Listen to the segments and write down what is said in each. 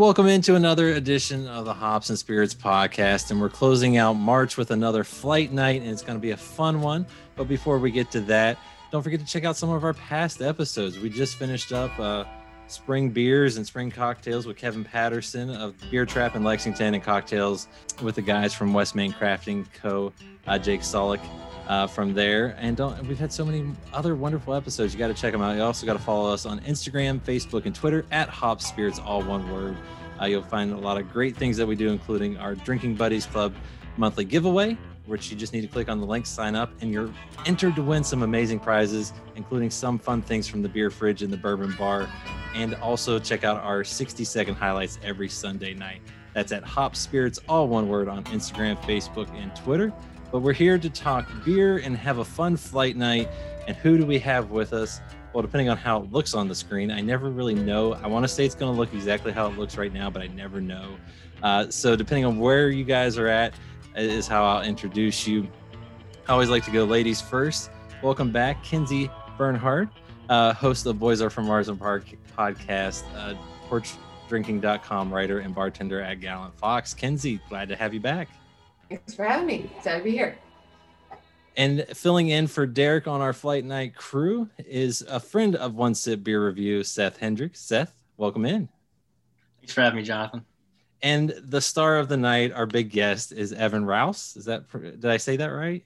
Welcome into another edition of the Hops and Spirits podcast. And we're closing out March with another flight night, and it's going to be a fun one. But before we get to that, don't forget to check out some of our past episodes. We just finished up uh, spring beers and spring cocktails with Kevin Patterson of Beer Trap in Lexington and cocktails with the guys from West Main Crafting Co. Uh, Jake Solik uh, from there. And we've had so many other wonderful episodes. You got to check them out. You also got to follow us on Instagram, Facebook, and Twitter at Hop Spirits, all one word. Uh, you'll find a lot of great things that we do, including our Drinking Buddies Club monthly giveaway, which you just need to click on the link, sign up, and you're entered to win some amazing prizes, including some fun things from the beer fridge and the bourbon bar. And also check out our 60 second highlights every Sunday night. That's at Hop Spirits, all one word on Instagram, Facebook, and Twitter. But we're here to talk beer and have a fun flight night. And who do we have with us? Well, depending on how it looks on the screen, I never really know. I want to say it's going to look exactly how it looks right now, but I never know. Uh, so, depending on where you guys are at, is how I'll introduce you. I always like to go ladies first. Welcome back, Kenzie Bernhardt, uh, host of Boys Are from Mars and Park podcast, uh, porchdrinking.com writer and bartender at Gallant Fox. Kenzie, glad to have you back. Thanks for having me. Excited to be here. And filling in for Derek on our flight night crew is a friend of One Sip Beer Review, Seth Hendricks. Seth, welcome in. Thanks for having me, Jonathan. And the star of the night, our big guest, is Evan Rouse. Is that did I say that right?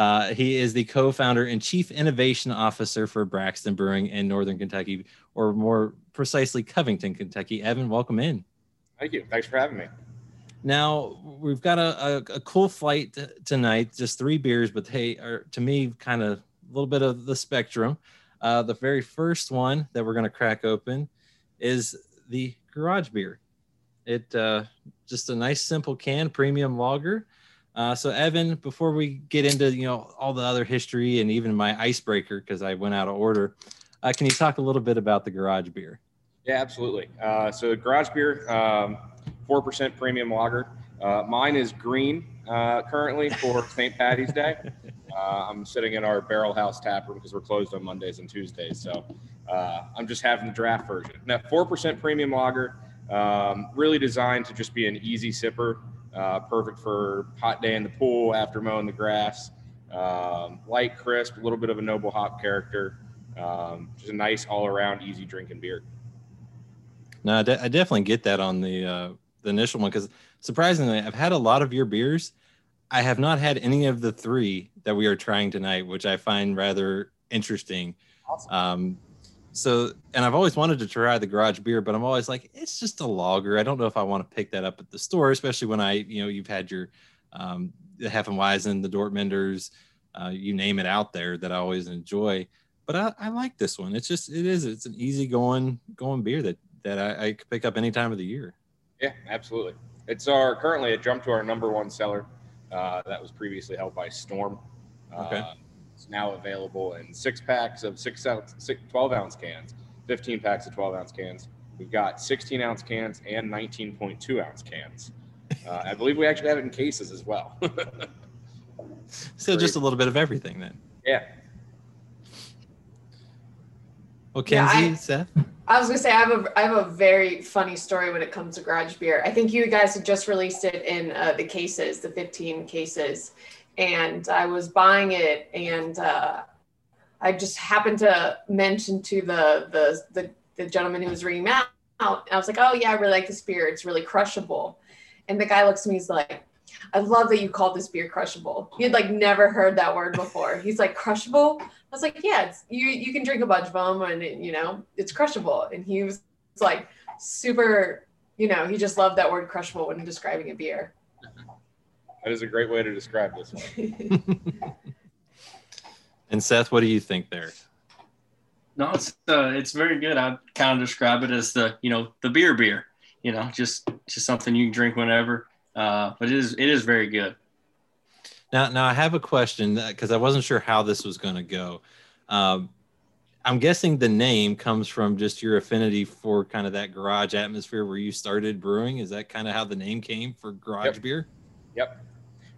Uh, he is the co-founder and chief innovation officer for Braxton Brewing in Northern Kentucky, or more precisely, Covington, Kentucky. Evan, welcome in. Thank you. Thanks for having me. Now we've got a, a, a cool flight t- tonight. Just three beers, but they are to me kind of a little bit of the spectrum. Uh, the very first one that we're going to crack open is the Garage Beer. It uh, just a nice simple can, premium lager. Uh, so Evan, before we get into you know all the other history and even my icebreaker because I went out of order, uh, can you talk a little bit about the Garage Beer? Yeah, absolutely. Uh, so Garage Beer, um, four percent premium lager. Uh, mine is green uh, currently for St. Patty's Day. Uh, I'm sitting in our Barrel House tap room because we're closed on Mondays and Tuesdays. So uh, I'm just having the draft version. Now, four percent premium lager, um, really designed to just be an easy sipper, uh, perfect for hot day in the pool after mowing the grass. Um, light, crisp, a little bit of a noble hop character. Um, just a nice all-around easy drinking beer. No, I, de- I definitely get that on the uh, the initial one because surprisingly, I've had a lot of your beers. I have not had any of the three that we are trying tonight, which I find rather interesting. Awesome. Um, so, and I've always wanted to try the garage beer, but I'm always like, it's just a lager. I don't know if I want to pick that up at the store, especially when I, you know, you've had your um, the Heffenweisen, the Dortmunders, uh, you name it out there that I always enjoy. But I, I like this one. It's just, it is, it's an easy going, going beer that that I, I could pick up any time of the year. Yeah, absolutely. It's our currently it jumped to our number one seller. Uh, that was previously held by Storm. Okay. Uh, it's now available in six packs of six ounce, six, 12 ounce cans, 15 packs of 12 ounce cans. We've got 16 ounce cans and 19.2 ounce cans. Uh, I believe we actually have it in cases as well. So just a little bit of everything then. yeah. Well, Yeah, Kenzie, I- Seth. I was gonna say I have a I have a very funny story when it comes to garage beer. I think you guys had just released it in uh, the cases, the 15 cases, and I was buying it, and uh, I just happened to mention to the the the, the gentleman who was reading out, I was like, "Oh yeah, I really like this beer. It's really crushable." And the guy looks at me, he's like, "I love that you called this beer crushable." He had like never heard that word before. He's like, "Crushable." I was like, yeah, it's, you you can drink a bunch of them and it, you know it's crushable. And he was like super, you know, he just loved that word crushable when describing a beer. That is a great way to describe this one. And Seth, what do you think there? No, it's uh, it's very good. I kind of describe it as the you know the beer beer. You know, just just something you can drink whenever. Uh, but it is it is very good. Now, now I have a question because I wasn't sure how this was going to go. Um, I'm guessing the name comes from just your affinity for kind of that garage atmosphere where you started brewing. Is that kind of how the name came for garage Yep. beer? Yep.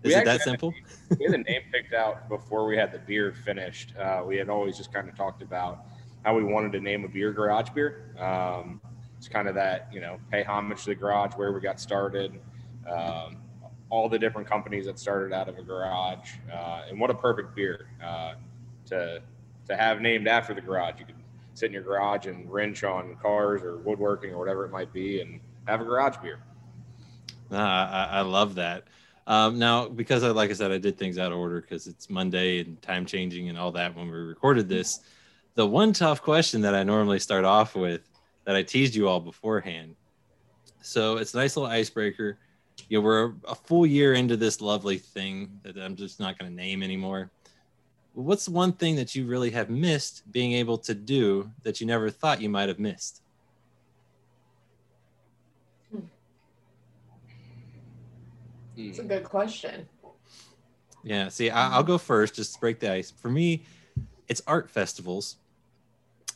Is it that simple? name- we had the name picked out before we had the beer finished. Uh, we had always just kind of talked about how we wanted to name a beer garage beer. Um, it's kind of that you know pay homage to the garage where we got started. Um, all the different companies that started out of a garage, uh, and what a perfect beer uh, to to have named after the garage. You could sit in your garage and wrench on cars or woodworking or whatever it might be, and have a garage beer. I, I love that. Um, now, because I, like I said, I did things out of order because it's Monday and time changing and all that when we recorded this. The one tough question that I normally start off with that I teased you all beforehand. So it's a nice little icebreaker. You know, we're a full year into this lovely thing that I'm just not going to name anymore. What's one thing that you really have missed being able to do that you never thought you might have missed? It's a hmm. good question. Yeah. See, I, will go first just to break the ice. For me, it's art festivals.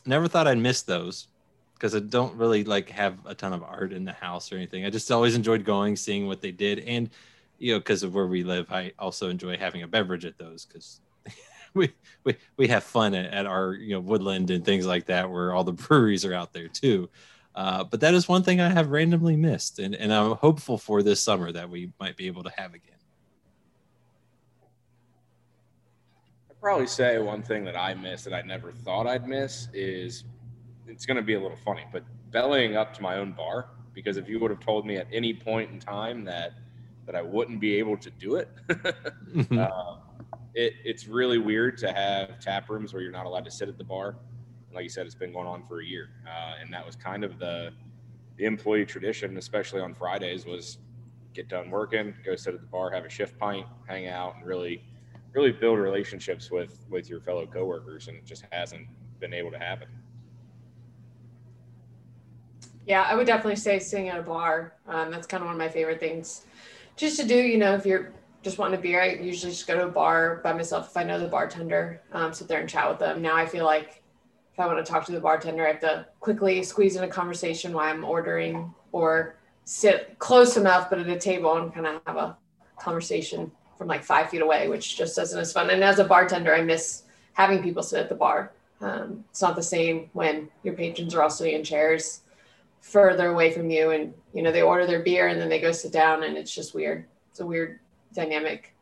Never thought I'd miss those because I don't really like have a ton of art in the house or anything. I just always enjoyed going, seeing what they did, and you know, because of where we live, I also enjoy having a beverage at those because we, we we have fun at, at, our you know woodland and things like that, where all the breweries are out there too. Uh, but that is one thing I have randomly missed, and, and I'm hopeful for this summer that we might be able to have again. I'd probably say one thing that I miss that I never thought I'd miss is it's going to be a little funny, but bellying up to my own bar. Because if you would have told me at any point in time that that I wouldn't be able to do it, uh, it it's really weird to have tap rooms where you're not allowed to sit at the bar like you said, it's been going on for a year, uh, and that was kind of the the employee tradition, especially on Fridays, was get done working, go sit at the bar, have a shift pint, hang out, and really really build relationships with with your fellow coworkers, and it just hasn't been able to happen. Yeah, I would definitely say sitting at a bar. Um, that's kind of one of my favorite things, just to do. You know, if you're just wanting a beer, I usually just go to a bar by myself if I know the bartender, um, sit there and chat with them. Now I feel like if I want to talk to the bartender, I have to quickly squeeze in a conversation while I'm ordering or sit close enough, but at a table and kind of have a conversation from like five feet away, which just isn't as fun. And as a bartender, I miss having people sit at the bar. Um, it's not the same when your patrons are all sitting in chairs further away from you and you know they order their beer and then they go sit down and it's just weird it's a weird dynamic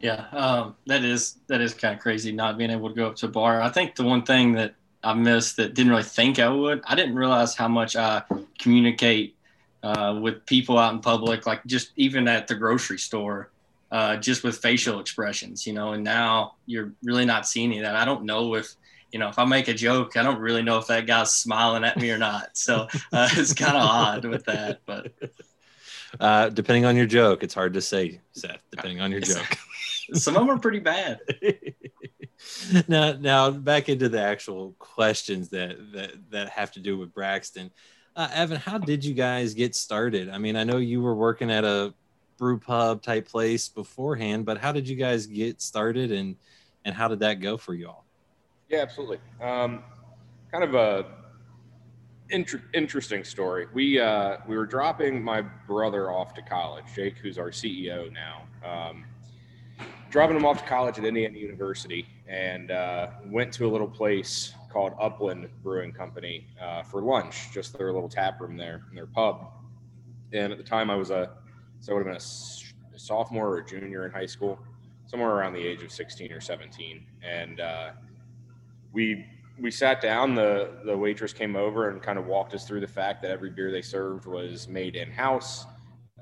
Yeah, um, that is that is kind of crazy not being able to go up to a bar. I think the one thing that I missed that didn't really think I would, I didn't realize how much I communicate uh, with people out in public, like just even at the grocery store, uh, just with facial expressions, you know. And now you're really not seeing any of that. I don't know if you know if I make a joke, I don't really know if that guy's smiling at me or not. So uh, it's kind of odd with that, but. Uh, depending on your joke, it's hard to say, Seth. Depending on your joke. Some of them are pretty bad. now, now back into the actual questions that that that have to do with Braxton. Uh, Evan, how did you guys get started? I mean, I know you were working at a brew pub type place beforehand, but how did you guys get started, and and how did that go for you all? Yeah, absolutely. Um, kind of a inter- interesting story. We uh, we were dropping my brother off to college, Jake, who's our CEO now. Um, driving him off to college at Indiana University and uh, went to a little place called Upland Brewing Company uh, for lunch, just their little tap room there in their pub. And at the time, I was a so I would have been a, a, sophomore or a junior in high school, somewhere around the age of 16 or 17. And uh, we we sat down. the The waitress came over and kind of walked us through the fact that every beer they served was made in house.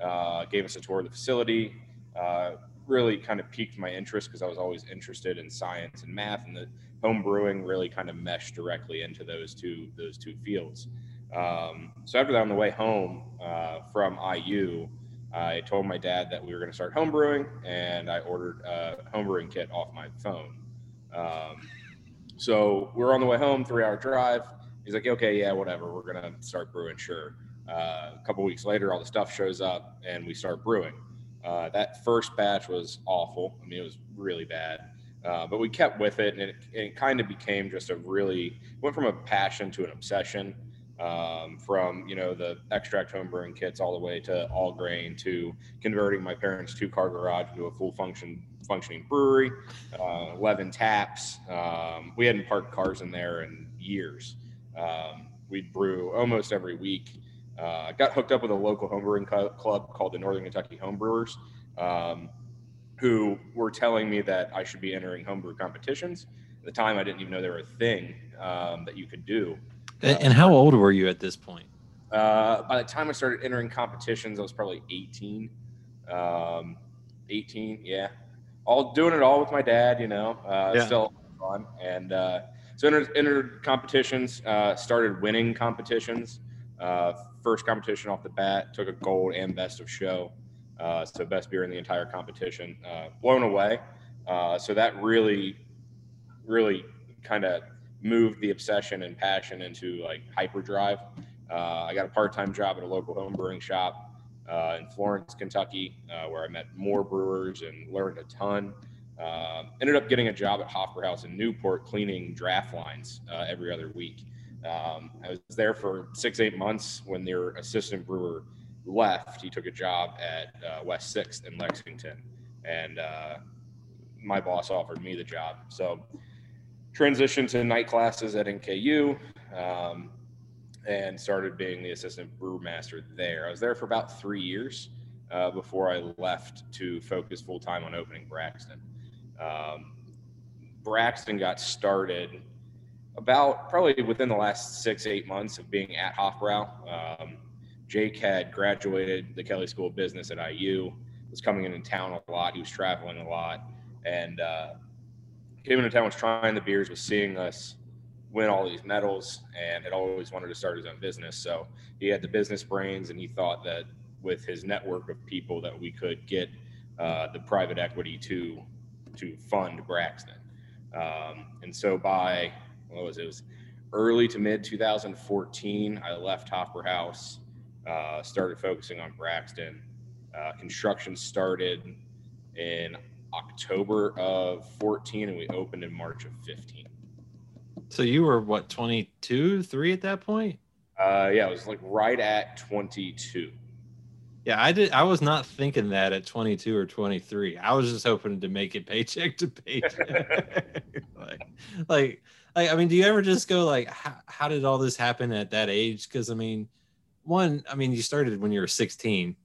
Uh, gave us a tour of the facility uh, really kind of piqued my interest because I was always interested in science and math, and the home brewing really kind of meshed directly into those two those two fields. Um, so after that, on the way home uh, from IU, I told my dad that we were going to start home brewing, and I ordered a home brewing kit off my phone. Um, so we're on the way home, three hour drive. He's like, okay, yeah, whatever. We're going to start brewing, sure. Uh, a couple weeks later, all the stuff shows up, and we start brewing. Uh, that first batch was awful. I mean, it was really bad. Uh, but we kept with it, and it, it kind of became just a really went from a passion to an obsession. um, from you know the extract home brewing kits all the way to all grain to converting my parents' two car garage into a full function functioning brewery, uh, 11 taps. Um, we hadn't parked cars in there in years. Um, we'd brew almost every week. Uh, got hooked up with a local homebrewing club called the Northern Kentucky Homebrewers, um, who were telling me that I should be entering homebrew competitions. At the time, I didn't even know there were a thing um, that you could do. And, and how old were you at this point? Uh, by the time I started entering competitions, I was probably 18. Um, 18, yeah. All doing it all with my dad, you know, uh, yeah. still fun. And uh, so entered, entered competitions, uh, started winning competitions. Uh, first competition off the bat, took a gold and best of show. Uh, so best beer in the entire competition. Uh, blown away. Uh, so that really, really kind of moved the obsession and passion into like hyperdrive. Uh, I got a part-time job at a local home brewing shop uh, in Florence, Kentucky, uh, where I met more brewers and learned a ton. Ended up getting a job at Hofbrauhaus in Newport, cleaning draft lines every other week. Um, I was there for six, eight months when their assistant brewer left. He took a job at uh, West Sixth in Lexington, and my boss offered me the job. So transitioned to night classes at NKU um, and started being the assistant brewmaster there. I was there for about three years uh, before I left to focus full time on opening Braxton. Um, Braxton got started about probably within the last six, eight months of being at Hofbrau. Um, Jake had graduated the Kelley School of Business at IU, was coming in town a lot. He was traveling a lot. And uh, came into town was trying the beers, was seeing us win all these medals, and had always wanted to start his own business. So he had the business brains, and he thought that with his network of people that we could get uh, the private equity to to fund Braxton. Um, and so by what was it? it was early to mid 2014, I left Hofbrauhaus, uh, started focusing on Braxton. Uh, construction started in October of 14 and we opened in March of 15. So you were what 22, 3 at that point? Uh yeah, it was like right at 22. Yeah, I did I was not thinking that at 22 or 23. I was just hoping to make it paycheck to paycheck. like like like I mean, do you ever just go like how, how did all this happen at that age cuz I mean, one, I mean, you started when you were 16.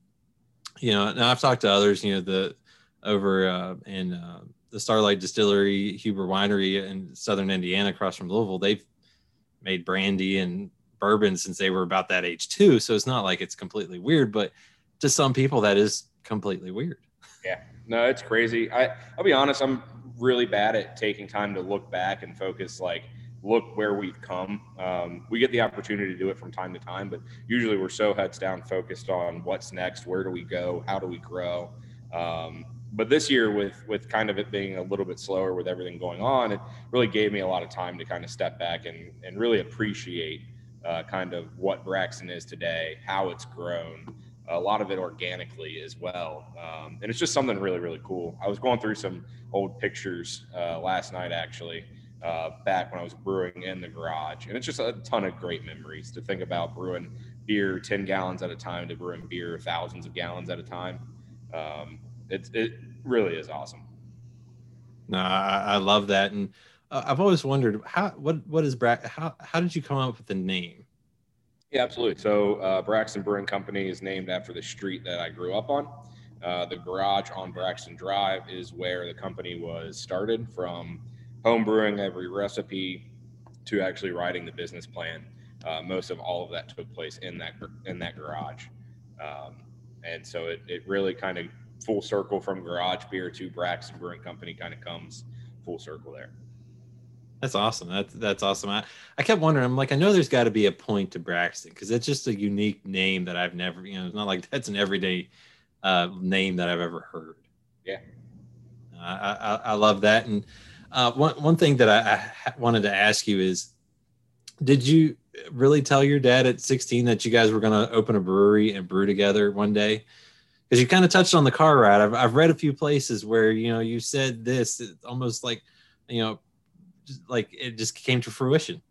You know, now I've talked to others, you know, the over uh, in uh, the Starlight Distillery, Huber Winery in southern Indiana, across from Louisville. They've made brandy and bourbon since they were about that age too. So it's not like it's completely weird, but to some people that is completely weird. Yeah, no, it's crazy. I I'll be honest, I'm really bad at taking time to look back and focus like look where we've come. Um, we get the opportunity to do it from time to time, but usually we're so heads down focused on what's next, where do we go, how do we grow. Um, but this year with with kind of it being a little bit slower with everything going on it really gave me a lot of time to kind of step back and and really appreciate uh, kind of what braxton is today how it's grown a lot of it organically as well. Um, and it's just something really really cool. I was going through some old pictures uh, last night actually uh, back when i was brewing in the garage. And it's just a ton of great memories to think about brewing beer 10 gallons at a time to brewing beer thousands of gallons at a time. Um, it it really is awesome. No, I, I love that, and uh, I've always wondered how what what is Bra- how how did you come up with the name? Yeah, absolutely. So uh, Braxton Brewing Company is named after the street that I grew up on. Uh, the garage on Braxton Drive is where the company was started from home brewing every recipe to actually writing the business plan. Uh, most of all of that took place in that in that garage, um, and so it, it really kind of full circle from garage beer to Braxton Brewing Company kind of comes full circle there. That's awesome. That's that's awesome. I, I kept wondering. I'm like, I know there's got to be a point to Braxton because it's just a unique name that I've never, you know, it's not like that's an everyday uh, name that I've ever heard. Yeah, I I, I love that. And uh, one one thing that I, I wanted to ask you is, did you really tell your dad at 16 that you guys were going to open a brewery and brew together one day? because you kind of touched on the car ride. I've, I've read a few places where you know you said this almost like you know just like it just came to fruition.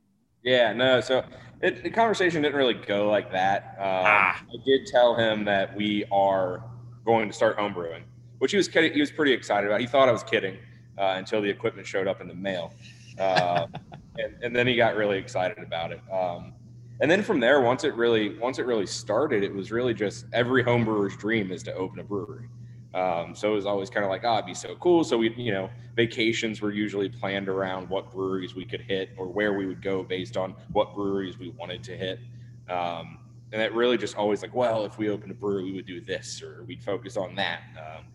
Yeah, no. So it, the conversation didn't really go like that. Um, ah. I did tell him that we are going to start homebrewing, which he was he was pretty excited about. He thought I was kidding uh, until the equipment showed up in the mail, uh, and, and, then he got really excited about it. Um, and then from there, once it really once it really started, it was really just every homebrewer's dream is to open a brewery. Um, so it was always kind of like, oh, it'd be so cool. So we, you know, vacations were usually planned around what breweries we could hit or where we would go based on what breweries we wanted to hit. Um, and that really just always like, well, if we opened a brewery, we would do this or we'd focus on that. Um,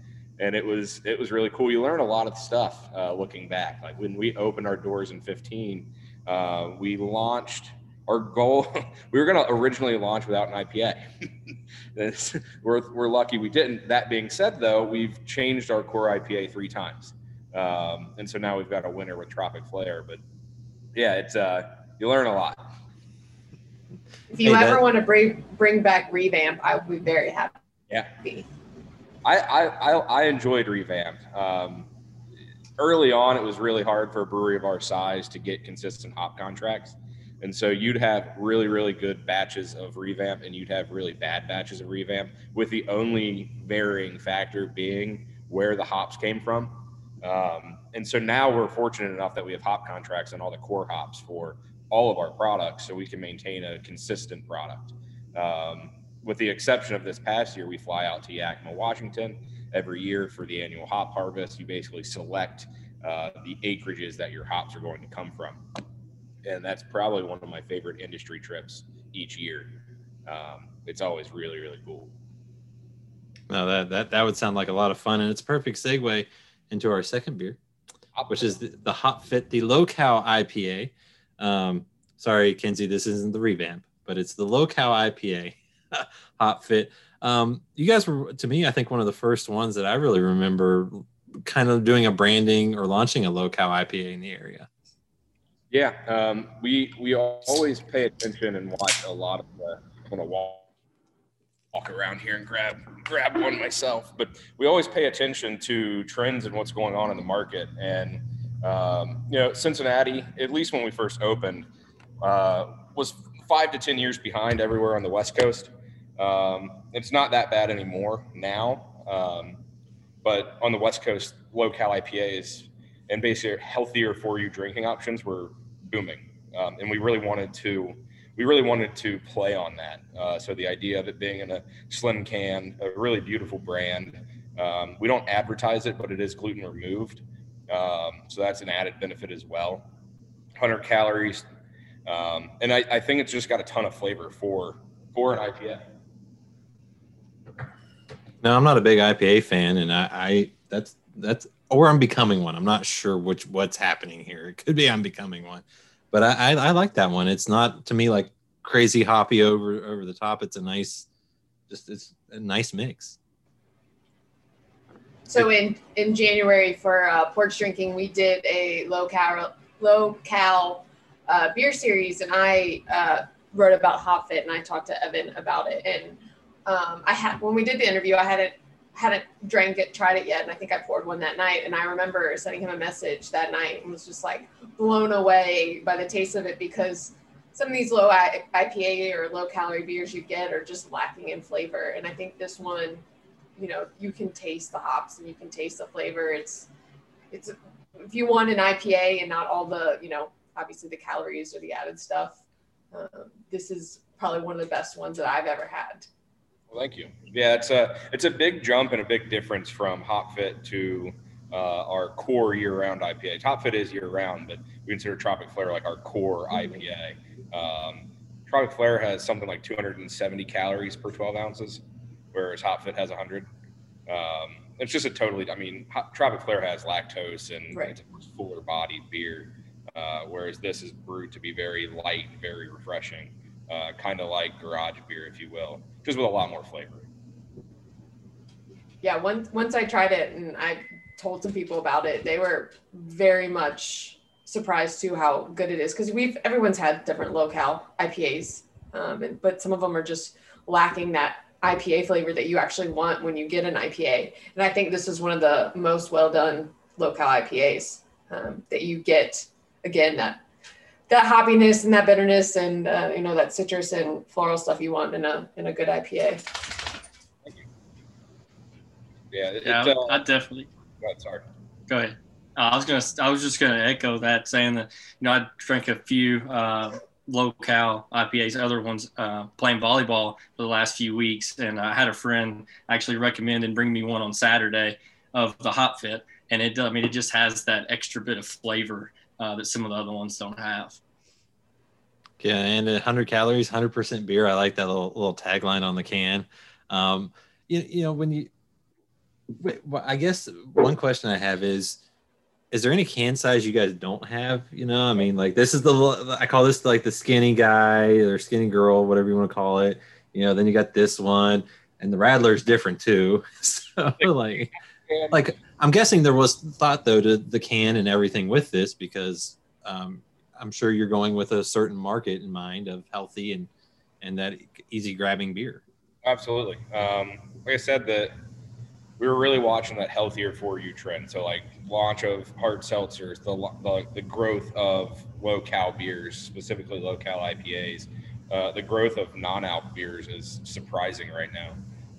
and it was it was really cool. You learn a lot of stuff uh, looking back. Like when we opened our doors in 15, uh, we launched our goal we were going to originally launch without an ipa we're, we're lucky we didn't. That being said though we've changed our core ipa three times. Um, and so now we've got a winner with tropic flare but yeah it's uh you learn a lot. If you hey, ever that, want to bring bring back revamp i would be very happy. Yeah. I, I i enjoyed revamp. Um, early on it was really hard for a brewery of our size to get consistent hop contracts and so you'd have really, really good batches of revamp and you'd have really bad batches of revamp, with the only varying factor being where the hops came from. Um, and so now we're fortunate enough that we have hop contracts on all the core hops for all of our products so we can maintain a consistent product. Um, with the exception of this past year, we fly out to Yakima, Washington every year for the annual hop harvest. You basically select uh, the acreages that your hops are going to come from and that's probably one of my favorite industry trips each year. Um, it's always really really cool. No, that that that would sound like a lot of fun, and it's a perfect segue into our second beer, which is the, the Hop Fit, the Low Cal IPA. Um, sorry, Kenzie, this isn't the revamp, but it's the Low Cal IPA Hop Fit. Um, you guys were, to me, I think one of the first ones that I really remember kind of doing a branding or launching a low cal IPA in the area. Yeah, um, we we always pay attention and watch a lot of the. I'm gonna walk walk around here and grab grab one myself, but we always pay attention to trends and what's going on in the market. And um, you know, Cincinnati, at least when we first opened, uh, was five to ten years behind everywhere on the West Coast. Um, it's not that bad anymore now, um, but on the West Coast, low cal IPAs and basically healthier for you drinking options were booming, um, and we really wanted to we really wanted to play on that. Uh, so the idea of it being in a slim can, a really beautiful brand. Um, we don't advertise it, but it is gluten removed, um, so that's an added benefit as well. 100 calories, um, and I, I think it's just got a ton of flavor for for an IPA. No, I'm not a big IPA fan, and I, I that's that's or I'm becoming one. I'm not sure which what's happening here. It could be I'm becoming one, but I, I, I like that one. It's not to me like crazy hoppy over over the top. It's a nice, just it's a nice mix. So in in January for uh, porch drinking, we did a low cal low cal uh, beer series, and I uh, wrote about HopFit, and I talked to Evan about it. And um, I had when we did the interview, I hadn't hadn't drank it, tried it yet, and I think I poured one that night. And I remember sending him a message that night and was just like blown away by the taste of it because some of these low IPA or low calorie beers you get are just lacking in flavor. And I think this one, you know, you can taste the hops and you can taste the flavor. It's it's if you want an IPA and not all the you know obviously the calories or the added stuff, um, this is probably one of the best ones that I've ever had. Well, thank you. Yeah, it's a it's a big jump and a big difference from HopFit to uh, our core year-round IPA. HopFit is year-round, but we consider Tropic Flare like our core mm-hmm. IPA. Um, Tropic Flare has something like 270 calories per 12 ounces, whereas HopFit has 100. Um, it's just a totally. I mean, Hot, Tropic Flare has lactose and right. it's a fuller-bodied beer, uh, whereas this is brewed to be very light, very refreshing uh, kind of like garage beer, if you will, just with a lot more flavor. Yeah, once once I tried it and I told some people about it, they were very much surprised to how good it is because we've everyone's had different local IPAs, um, and, but some of them are just lacking that IPA flavor that you actually want when you get an IPA. And I think this is one of the most well done local IPAs um, that you get. Again, that that hoppiness and that bitterness and uh, you know that citrus and floral stuff you want in a in a good IPA. Yeah, it, Yeah, it, uh, I definitely. go ahead, sorry. Go ahead. Uh, I was gonna. I was just gonna echo that, saying that you know I drank a few uh, low cal IPAs, other ones uh, playing volleyball for the last few weeks, and I had a friend actually recommend and bring me one on Saturday of the Hop Fit, and it. I mean, it just has that extra bit of flavor uh, that some of the other ones don't have. Yeah, and 100 calories, 100% beer. I like that little little tagline on the can. Um, you, you know, when you, well, I guess one question I have is, is there any can size you guys don't have? You know, I mean, like this is the I call this like the skinny guy or skinny girl, whatever you want to call it. You know, then you got this one, and the Radler's different too. So like, like I'm guessing there was thought though to the can and everything with this because um, I'm sure you're going with a certain market in mind of healthy and and that easy grabbing beer. Absolutely. Um, like I said, that we were really watching that healthier for you trend. So like launch of hard seltzers, the the, the growth of low cal beers, specifically low cal IPAs, uh, the growth of non alc beers is surprising right now.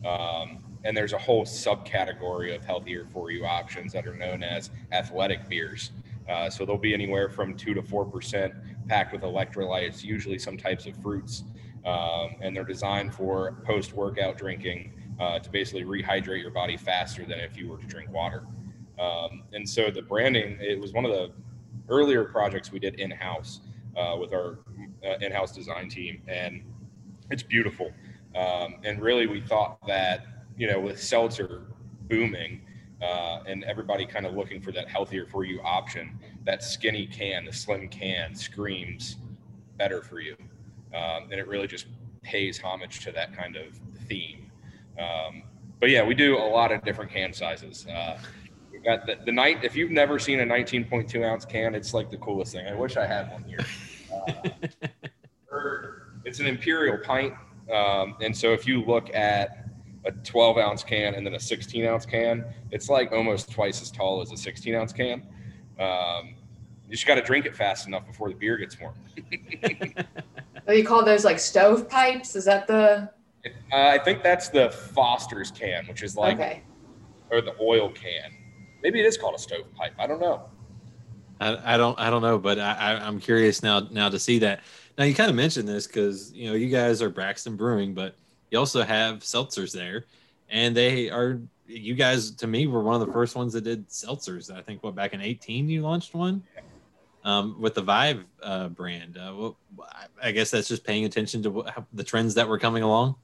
Um, and there's a whole subcategory of healthier for you options that are known as athletic beers. Uh, so they'll be anywhere from two to four percent, packed with electrolytes, usually some types of fruits, um, and they're designed for post-workout drinking uh, to basically rehydrate your body faster than if you were to drink water. Um, and so the branding, it was one of the earlier projects we did in-house uh, with our uh, in-house design team, and it's beautiful. Um, and really, we thought that you know with seltzer booming uh, and everybody kind of looking for that healthier for you option, that skinny can, the slim can, screams better for you, um, and it really just pays homage to that kind of theme. Um, but yeah, we do a lot of different can sizes. Uh, we've got the, the night. If you've never seen a 19.2 ounce can, it's like the coolest thing. I wish I had one here. Uh, it's an imperial pint, um, and so if you look at a 12 ounce can and then a 16 ounce can, it's like almost twice as tall as a 16 ounce can. Um, you just got to drink it fast enough before the beer gets warm. Oh, you call those like stove pipes? Is that the Uh, I think that's the Foster's can, which is like, okay? or the oil can. Maybe it is called a stovepipe. I don't know. I, I don't I don't know, but I, I I'm curious now now to see that. Now you kind of mentioned this because you know you guys are Braxton Brewing, but you also have seltzers there, and they are you guys to me were one of the first ones that did seltzers. I think what back in 18 you launched one um, with the Vive uh, brand. Uh, well, I guess that's just paying attention to what, how, the trends that were coming along.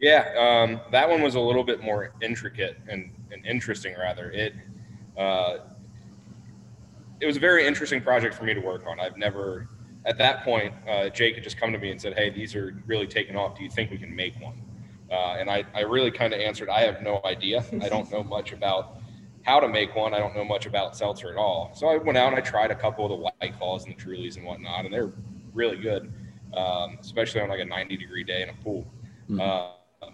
Yeah, um, that one was a little bit more intricate and, and interesting, rather. It uh, it was a very interesting project for me to work on. I've never, at that point, uh, Jake had just come to me and said, "Hey, these are really taking off. Do you think we can make one?" Uh, and I, I really kind of answered, "I have no idea. I don't know much about how to make one. I don't know much about seltzer at all." So I went out and I tried a couple of the White Claws and the Trulies and whatnot, and they're really good, um, especially on like a 90 degree day in a pool. Mhm. Uh,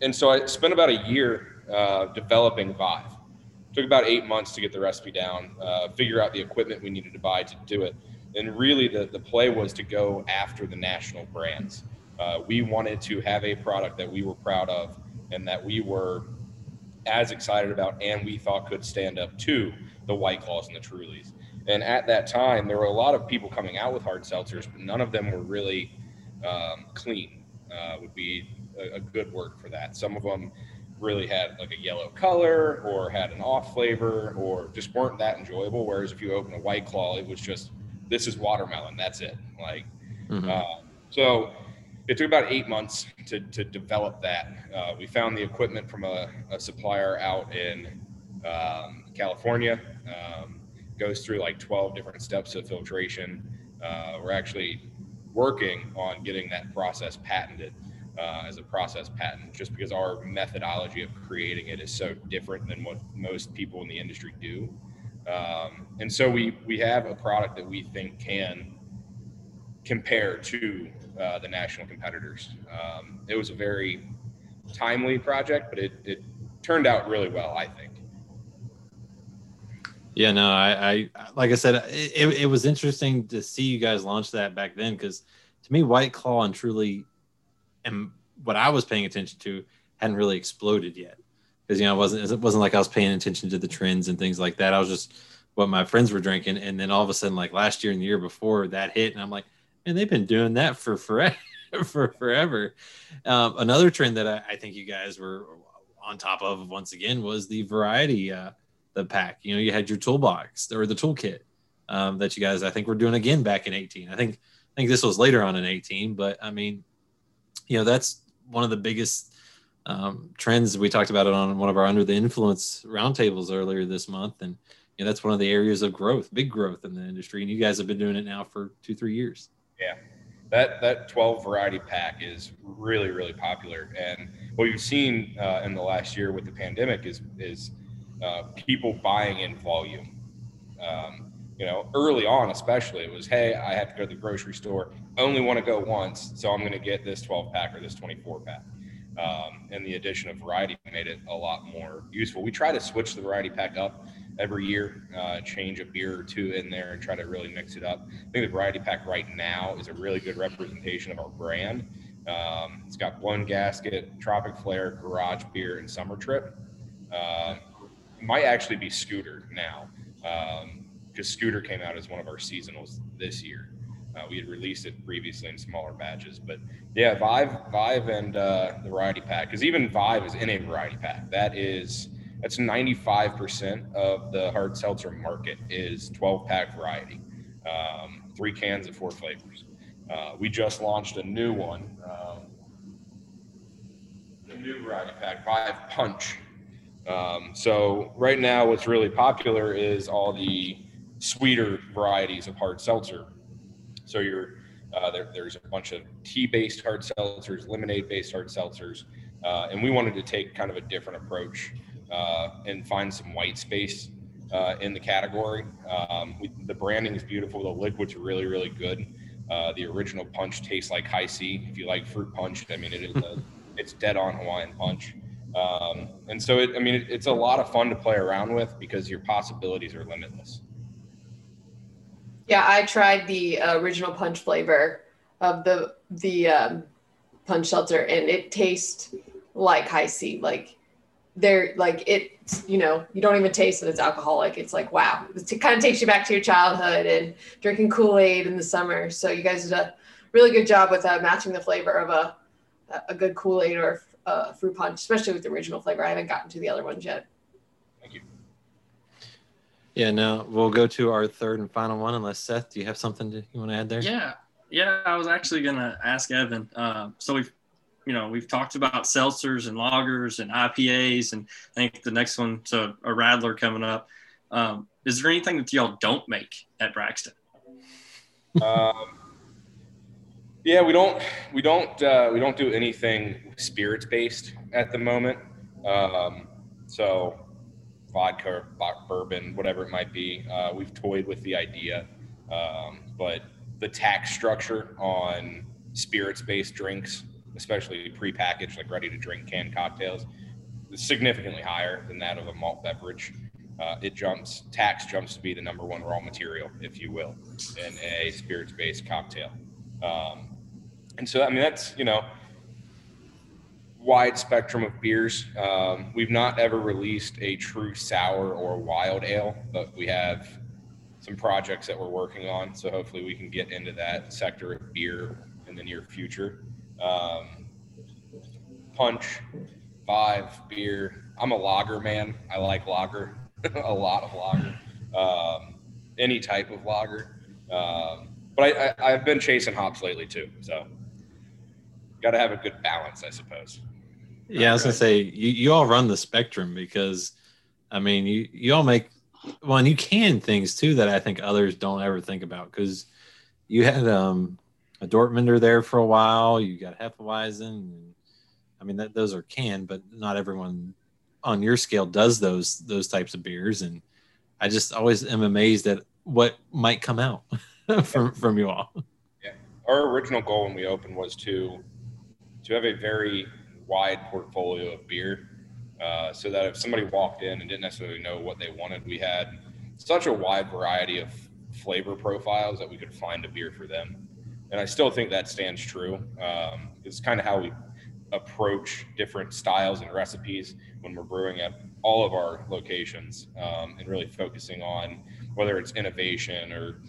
and so I spent about a year uh, developing Vive. Took about eight months to get the recipe down, uh, figure out the equipment we needed to buy to do it. And really, the, the play was to go after the national brands. Uh, we wanted to have a product that we were proud of and that we were as excited about and we thought could stand up to the White Claws and the Trulies. And at that time, there were a lot of people coming out with hard seltzers, but none of them were really um, clean, uh, would be a, a good word for that. Some of them really had like a yellow color or had an off flavor or just weren't that enjoyable. Whereas if you open a White Claw, it was just, this is watermelon, that's it. Like, Mhm. uh, so it took about eight months to, to develop that. Uh, we found the equipment from a, a supplier out in um, California. Um, goes through like 12 different steps of filtration. Uh, we're actually working on getting that process patented uh, as a process patent, just because our methodology of creating it is so different than what most people in the industry do. Um, and so we we have a product that we think can compare to uh, the national competitors. Um, it was a very timely project, but it, it turned out really well, I think. Yeah, no, I, I like I said, it, it was interesting to see you guys launch that back then because to me, White Claw and Truly, and what I was paying attention to hadn't really exploded yet because you know it wasn't it wasn't like I was paying attention to the trends and things like that. I was just what my friends were drinking, and then all of a sudden, like last year and the year before, that hit, and I'm like, man, they've been doing that for forever, for forever. Um, another trend that I, I, think you guys were on top of once again was the variety, uh, the pack. You know, you had your toolbox or the toolkit um, that you guys I think were doing again back in 18. I think I think this was later on in 18, but I mean, you know, that's one of the biggest um, trends. We talked about it on one of our under the influence roundtables earlier this month, and you know, that's one of the areas of growth, big growth in the industry. And you guys have been doing it now for two, three years. Yeah, that that 12 variety pack is really, really popular. And what you've seen uh, in the last year with the pandemic is is uh, people buying in volume. Um, you know, early on, especially, it was, hey, I have to go to the grocery store. Only want to go once, so I'm going to get this 12 pack or this 24 pack. Um, and the addition of variety made it a lot more useful. We try to switch the variety pack up every year, uh, change a beer or two in there and try to really mix it up. I think the variety pack right now is a really good representation of our brand. Um, it's got one gasket, Tropic Flare, Garage Beer, and Summer Trip. Uh, might actually be Scooter now because um, Scooter came out as one of our seasonals this year. Uh, we had released it previously in smaller batches, but yeah, Vive, Vive, and uh, the variety pack. Because even Vive is in a variety pack. That is that's 95% of the hard seltzer market is 12 pack variety, um, three cans of four flavors. Uh, we just launched a new one, um, a new variety pack, Vive Punch. Um, so right now, what's really popular is all the sweeter varieties of hard seltzer. So you're uh, there, there's a bunch of tea-based hard seltzers, lemonade-based hard seltzers, uh, and we wanted to take kind of a different approach uh, and find some white space uh, in the category. Um, we, the branding is beautiful. The liquids really, really good. Uh, the original punch tastes like Hi-C. If you like fruit punch, I mean, it is a, it's dead on Hawaiian punch. Um, and so, it, I mean, it, it's a lot of fun to play around with because your possibilities are limitless. Yeah, I tried the uh, original punch flavor of the the um, punch seltzer, and it tastes like Hi-C. Like they're like it you know you don't even taste that it's alcoholic. It's like wow it kind of takes you back to your childhood and drinking kool-aid in the summer. So you guys did a really good job with uh, matching the flavor of a a good kool-aid or uh, fruit punch especially with the original flavor. I haven't gotten to the other ones yet yeah now we'll go to our third and final one unless seth do you have something to, you want to add there yeah yeah i was actually going to ask evan uh, so we've you know, we've talked about seltzers and lagers and IPAs, and I think the next one to a Radler coming up. Um, is there anything that y'all don't make at Braxton? Um, yeah, we don't, we don't, uh, we don't do anything spirits based at the moment. Um, so vodka, bourbon, whatever it might be. Uh, we've toyed with the idea, um, but the tax structure on spirits based drinks especially pre-packaged, like ready to drink canned cocktails, is significantly higher than that of a malt beverage. Uh, it jumps, tax jumps to be the number one raw material, if you will, in a spirits based cocktail. Um, and so, I mean, that's, you know, wide spectrum of beers. Um, we've not ever released a true sour or wild ale, but we have some projects that we're working on. So hopefully we can get into that sector of beer in the near future. Um, punch, five, beer. I'm a lager man. I like lager, a lot of lager, um, any type of lager. Um, but I, I, I've been chasing hops lately too. So got to have a good balance, I suppose. Yeah, I was gonna say you, you all run the spectrum because, I mean, you you all make well, and you can things too that I think others don't ever think about because you had um a Dortmunder there for a while. You got Hefeweizen. I mean, that, those are canned, but not everyone on your scale does those those types of beers. And I just always am amazed at what might come out from from you all. Yeah, our original goal when we opened was to to have a very wide portfolio of beer, uh, so that if somebody walked in and didn't necessarily know what they wanted, we had such a wide variety of flavor profiles that we could find a beer for them. And I still think that stands true. Um, it's kind of how we approach different styles and recipes when we're brewing at all of our locations um, and really focusing on whether it's innovation or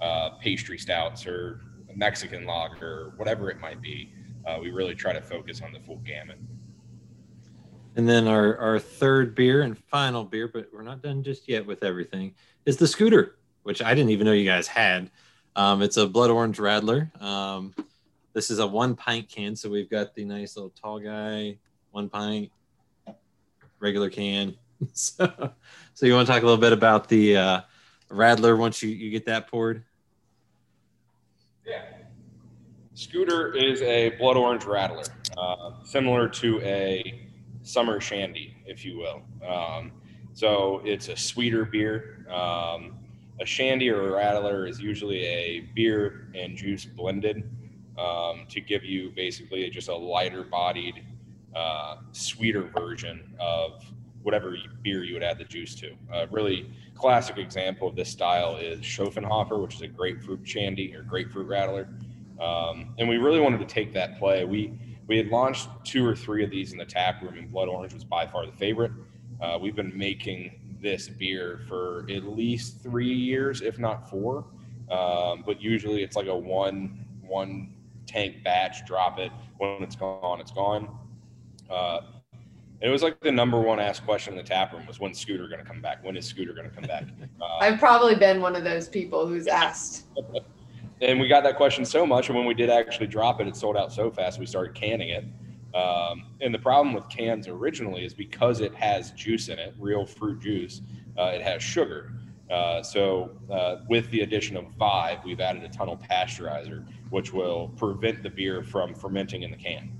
uh, pastry stouts or Mexican lager or whatever it might be. Uh, we really try to focus on the full gamut. And then our, our third beer and final beer, but we're not done just yet with everything, is the Scooter, which I didn't even know you guys had. Um, it's a blood orange Radler. Um, this is a one pint can, so we've got the nice little tall guy, one pint, regular can. so, so you want to talk a little bit about the uh, Radler once you, you get that poured? Yeah. Scooter is a blood orange Radler, uh, similar to a summer shandy, if you will. Um, so it's a sweeter beer. Um, a shandy or a Radler is usually a beer and juice blended um, to give you basically just a lighter bodied, uh, sweeter version of whatever beer you would add the juice to. A really classic example of this style is Schöfferhofer, which is a grapefruit shandy or grapefruit Radler. Um, and we really wanted to take that play. We we had launched two or three of these in the tap room, and Blood Orange was by far the favorite. Uh, we've been making this beer for at least three years, if not four. Um, but usually it's like a one one tank batch. Drop it when it's gone, it's gone. Uh, it was like the number one asked question in the tap room was when Scooter going to come back? When is Scooter going to come back? Uh, I've probably been one of those people who's asked. and we got that question so much, and when we did actually drop it, it sold out so fast we started canning it. Um, and the problem with cans originally is because it has juice in it, real fruit juice, uh, it has sugar. Uh, so uh, with the addition of Vive, we've added a tunnel pasteurizer, which will prevent the beer from fermenting in the can.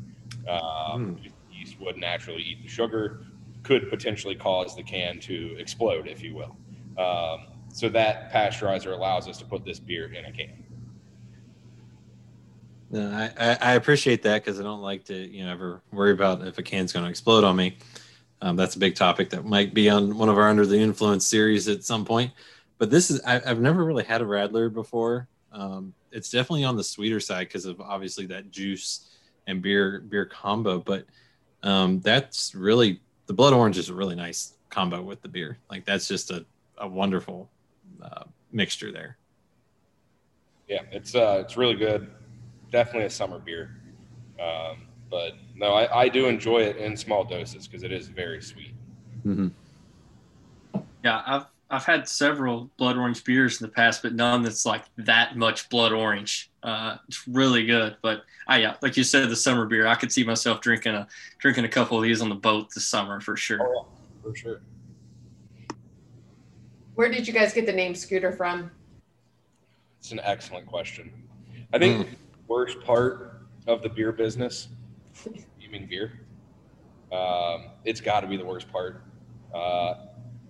Um, mm. Yeast would naturally eat the sugar, could potentially cause the can to explode, if you will. Um, so that pasteurizer allows us to put this beer in a can. No, I, I appreciate that because I don't like to, you know, ever worry about if a can's going to explode on me. Um, that's a big topic that might be on one of our Under the Influence series at some point. But this is, I, have never really had a Radler before. Um, it's definitely on the sweeter side because of obviously that juice and beer beer combo. But um, that's really the blood orange is a really nice combo with the beer. Like that's just a, a wonderful uh, mixture there. Yeah, it's uh, it's really good definitely a summer beer. Um, but no, I, I, do enjoy it in small doses because it is very sweet. Mm-hmm. Yeah, I've I've had several blood orange beers in the past, but none that's like that much blood orange. Uh, it's really good. But I yeah, like you said, the summer beer, I could see myself drinking a drinking a couple of these on the boat this summer for sure. Oh, for sure. Where did you guys get the name Scooter from? It's an excellent question. I think mm worst part of the beer business, you mean beer? Um, it's got to be the worst part. Uh,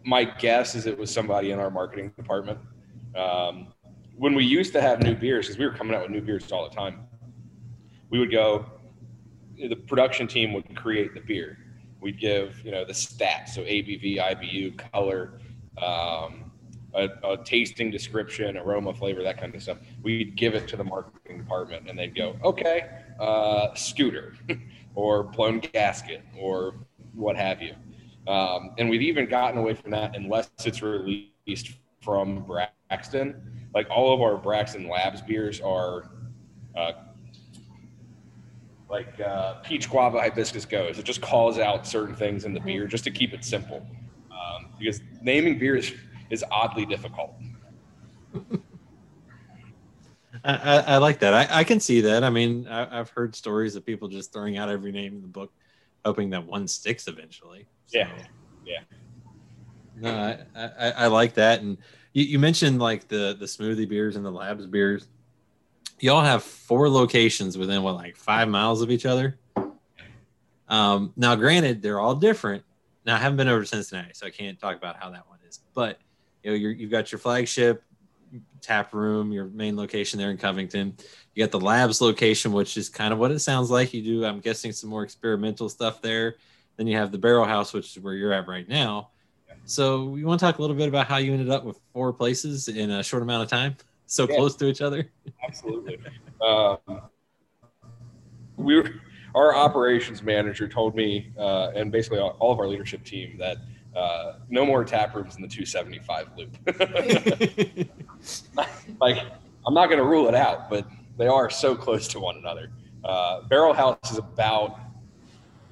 my guess is it was somebody in our marketing department. Um, when we used to have new beers, because we were coming out with new beers all the time, we would go. The production team would create the beer. We'd give you know the stats, so ABV, IBU, color, um, a, a, tasting description, aroma, flavor, that kind of stuff. We'd give it to the marketing department, and they'd go, "Okay, uh, scooter, or blown gasket, or what have you." Um, and we've even gotten away from that unless it's released from Braxton. Like all of our Braxton Labs beers are uh, like uh, peach guava hibiscus goes. It just calls out certain things in the beer just to keep it simple. Um, because naming beers is oddly difficult. I, I, I, like that. I, I, can see that. I mean, I, have heard stories of people just throwing out every name in the book, hoping that one sticks eventually. So, yeah, yeah. No, I, I, like that. And you, you mentioned like the the smoothie beers and the labs beers. Y'all have four locations within what like five miles of each other. Um, now, granted, they're all different. Now, I haven't been over to Cincinnati, so I can't talk about how that one is. But you know, you have got your flagship tap room, your main location there in Covington. You got the labs location, which is kind of what it sounds like. You do, I'm guessing, some more experimental stuff there. Then you have the barrel house, which is where you're at right now. So you want to talk a little bit about how you ended up with four places in a short amount of time, so yeah. close to each other? Absolutely. Um, we were, our operations manager told me, uh, and basically all, all, of our leadership team, that uh, no more tap rooms in the 275 loop. like, I'm not going to rule it out, but they are so close to one another. Uh, Barrel House is about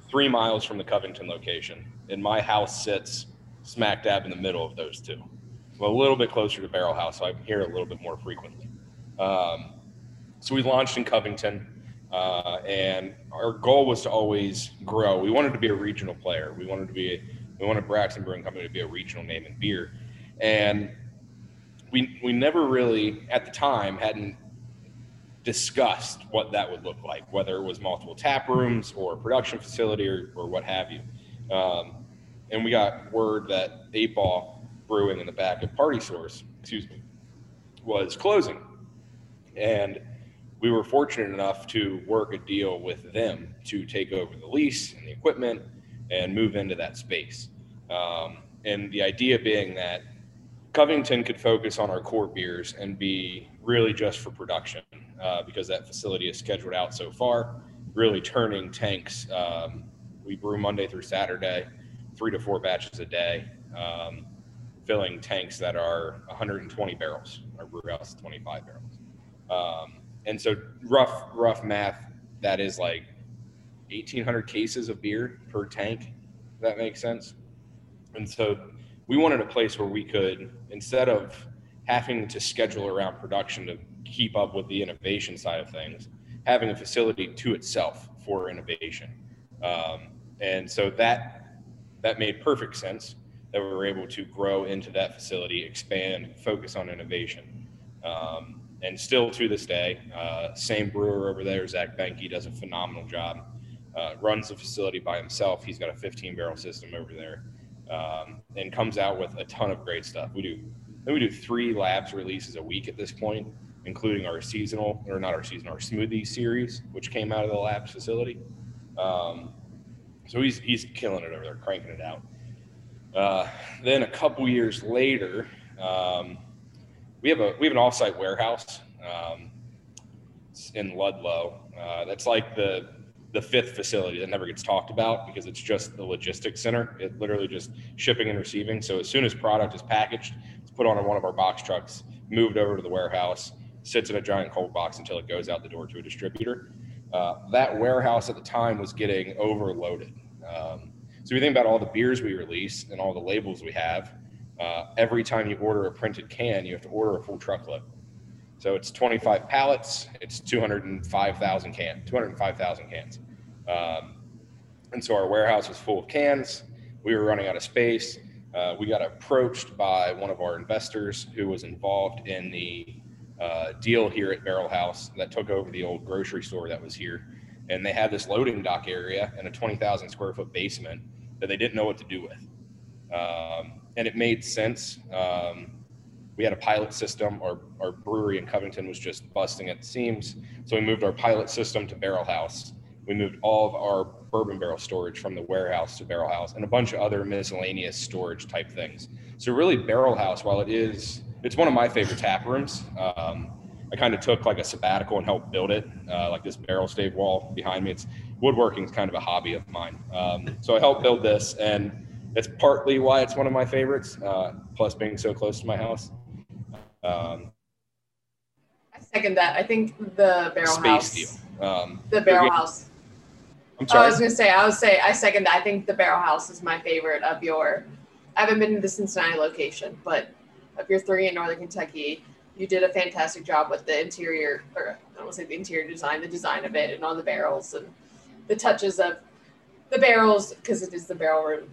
three miles from the Covington location, and my house sits smack dab in the middle of those two. Well, a little bit closer to Barrel House, so I'm here a little bit more frequently. Um, so we launched in Covington, uh, and our goal was to always grow. We wanted to be a regional player. We wanted to be, we wanted Braxton Brewing Company to be a regional name in beer, and we we never really at the time hadn't discussed what that would look like, whether it was multiple tap rooms or production facility or, or what have you. Um, and we got word that Eight Ball Brewing in the back of Party Source, excuse me, was closing. And we were fortunate enough to work a deal with them to take over the lease and the equipment and move into that space. Um, and the idea being that Covington could focus on our core beers and be really just for production uh, because that facility is scheduled out so far. Really turning tanks. Um, we brew Monday through Saturday, three to four batches a day, um, filling tanks that are 120 barrels. Our brew house is 25 barrels. Um, and so rough, rough math, that is like 1,800 cases of beer per tank. that makes sense. And so we wanted a place where we could, instead of having to schedule around production to keep up with the innovation side of things, having a facility to itself for innovation. Um, and so that that made perfect sense that we were able to grow into that facility, expand, focus on innovation. Um, and still to this day, uh, same brewer over there, Zach Benke, does a phenomenal job. Uh, runs the facility by himself. He's got a 15 barrel system over there, um, and comes out with a ton of great stuff. We do we do three labs releases a week at this point, including our seasonal or not our seasonal, our smoothie series, which came out of the labs facility. Um, so he's he's killing it over there, cranking it out. Uh, then a couple years later, um, we have a we have an offsite warehouse um, in Ludlow. Uh, that's like the the fifth facility that never gets talked about because it's just the logistics center. It literally just shipping and receiving. So as soon as product is packaged, it's put on one of our box trucks, moved over to the warehouse, sits in a giant cold box until it goes out the door to a distributor. Uh, that warehouse at the time was getting overloaded. Um, so we think about all the beers we release and all the labels we have. Uh, every time you order a printed can, you have to order a full truckload. So it's 25 pallets. It's 205,000 cans. 205,000 cans. Um, and so our warehouse was full of cans. We were running out of space. Uh, we got approached by one of our investors who was involved in the uh, deal here at Barrel House that took over the old grocery store that was here. And they had this loading dock area and a 20,000 square foot basement that they didn't know what to do with. Um, and it made sense. Um, we had a pilot system. Our, our brewery in Covington was just busting at the seams. So we moved our pilot system to Barrel House. We moved all of our bourbon barrel storage from the warehouse to Barrel House and a bunch of other miscellaneous storage type things. So really, Barrel House, while it is, it's one of my favorite tap rooms. Um, I kind of took like a sabbatical and helped build it, uh, like this barrel stave wall behind me. It's woodworking is kind of a hobby of mine. Um, so I helped build this, and it's partly why it's one of my favorites. Uh, plus, being so close to my house. Um, I second that. I think the barrel space house. deal. Um, the barrel house. I'm sorry. I was gonna say. I would say. I second that. I think the barrel house is my favorite of your. I haven't been to the Cincinnati location, but of your three in Northern Kentucky, you did a fantastic job with the interior, or I don't want to say the interior design, the design of it, and all the barrels and the touches of the barrels because it is the barrel room.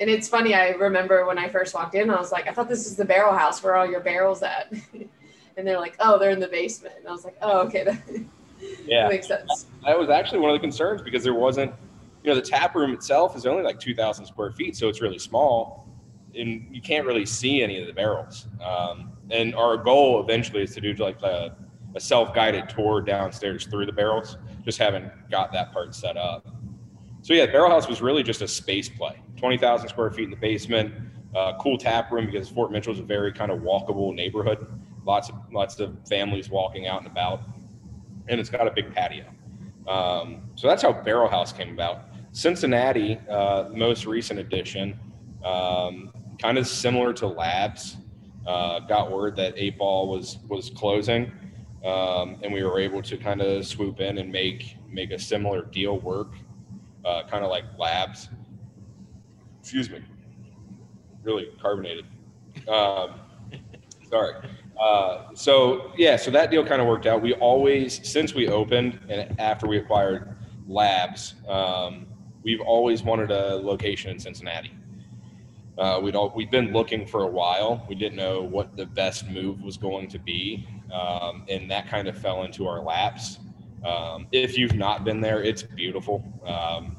And it's funny. I remember when I first walked in, I was like, I thought this is the barrel house. Where all your barrels at? and they're like, Oh, they're in the basement. And I was like, Oh, okay, that, yeah, makes sense. That was actually one of the concerns because there wasn't, you know, the tap room itself is only like two thousand square feet, so it's really small, and you can't really see any of the barrels. Um, and our goal eventually is to do like a, a self-guided tour downstairs through the barrels. Just haven't got that part set up. So yeah, Barrel House was really just a space play. Twenty thousand square feet in the basement, Uh, cool tap room because Fort Mitchell is a very kind of walkable neighborhood. Lots of lots of families walking out and about, and it's got a big patio. Um, so that's how Barrel House came about. Cincinnati, uh, most recent addition, um, kind of similar to Labs. Uh, got word that Eight Ball was was closing, um, and we were able to kind of swoop in and make make a similar deal work, uh, kind of like Labs. Excuse me, really carbonated. Um, sorry. Uh, so yeah, so that deal kind of worked out. We always, since we opened and after we acquired Labs, um, we've always wanted a location in Cincinnati. Uh, we'd all, we'd been looking for a while. We didn't know what the best move was going to be, um, and that kind of fell into our laps. Um, if you've not been there, it's beautiful. Um,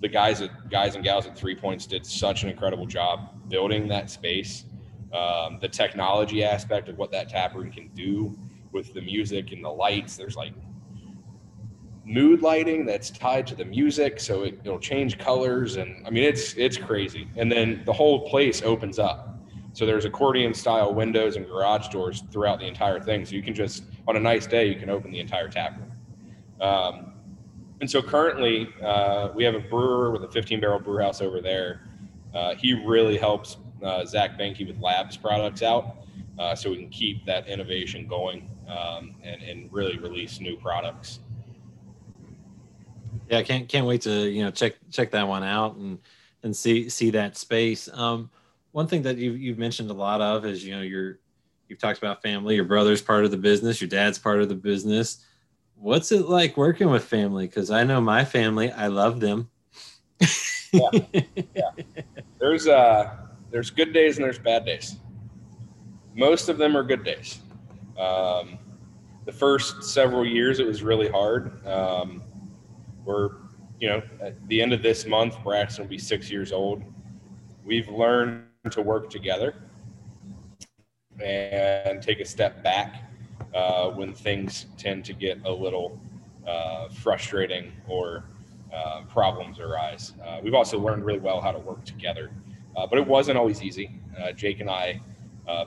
the guys at guys and gals at Three Points did such an incredible job building that space. Um, the technology aspect of what that tap room can do with the music and the lights. There's like mood lighting that's tied to the music so it, will change colors and i mean it's it's crazy and then the whole place opens up so there's accordion style windows and garage doors throughout the entire thing so you can just on a nice day you can open the entire tap room um, and so currently uh, we have a brewer with a 15 barrel brew house over there uh, he really helps uh, zach Banky with labs products out uh, so we can keep that innovation going um, and, and really release new products yeah, can't can't wait to you know check check that one out and and see see that space. Um, one thing that you've you've mentioned a lot of is you know your you've talked about family. Your brother's part of the business. Your dad's part of the business. What's it like working with family? Because I know my family. I love them. yeah. yeah. There's uh there's good days and there's bad days. Most of them are good days. Um, the first several years it was really hard. Um, we're, you know, at the end of this month, Braxton will be six years old. We've learned to work together and take a step back uh, when things tend to get a little uh, frustrating or uh, problems arise. Uh, we've also learned really well how to work together, uh, but it wasn't always easy. Uh, Jake and I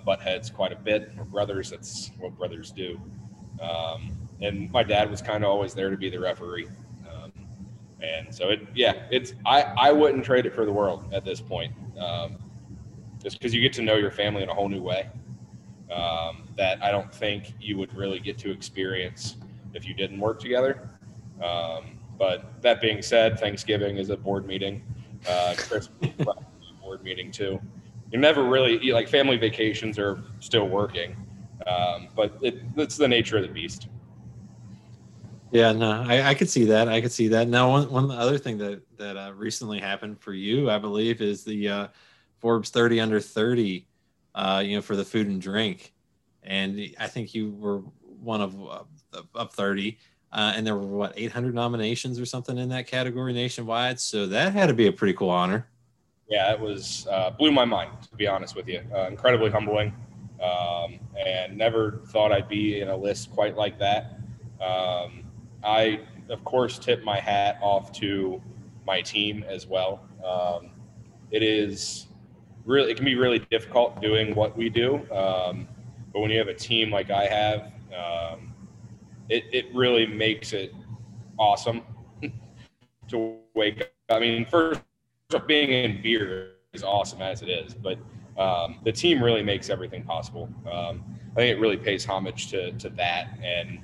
butt heads quite a bit. We're brothers. That's what brothers do. Um, and my dad was kind of always there to be the referee. And so it, yeah, it's I I wouldn't trade it for the world at this point, um, just because you get to know your family in a whole new way um, that I don't think you would really get to experience if you didn't work together. Um, but that being said, Thanksgiving is a board meeting. Uh, Christmas board meeting too. You're never really like family vacations are still working, um, but it, it's the nature of the beast. Yeah, no, I, I could see that. I could see that. Now, one one other thing that that uh, recently happened for you, I believe, is the uh, Forbes 30 under 30, uh, you know, for the food and drink, and I think you were one of uh, of 30, uh, and there were what 800 nominations or something in that category nationwide. So that had to be a pretty cool honor. Yeah, it was uh, blew my mind to be honest with you. incredibly humbling, um, and never thought I'd be in a list quite like that. Um, I, of course, tip my hat off to my team as well. Um, it is really, it can be really difficult doing what we do. Um, but when you have a team like I have, um, it, it really makes it awesome to wake up. I mean, first, being in beer is awesome as it is, but um, the team really makes everything possible. Um, I think it really pays homage to, to that. And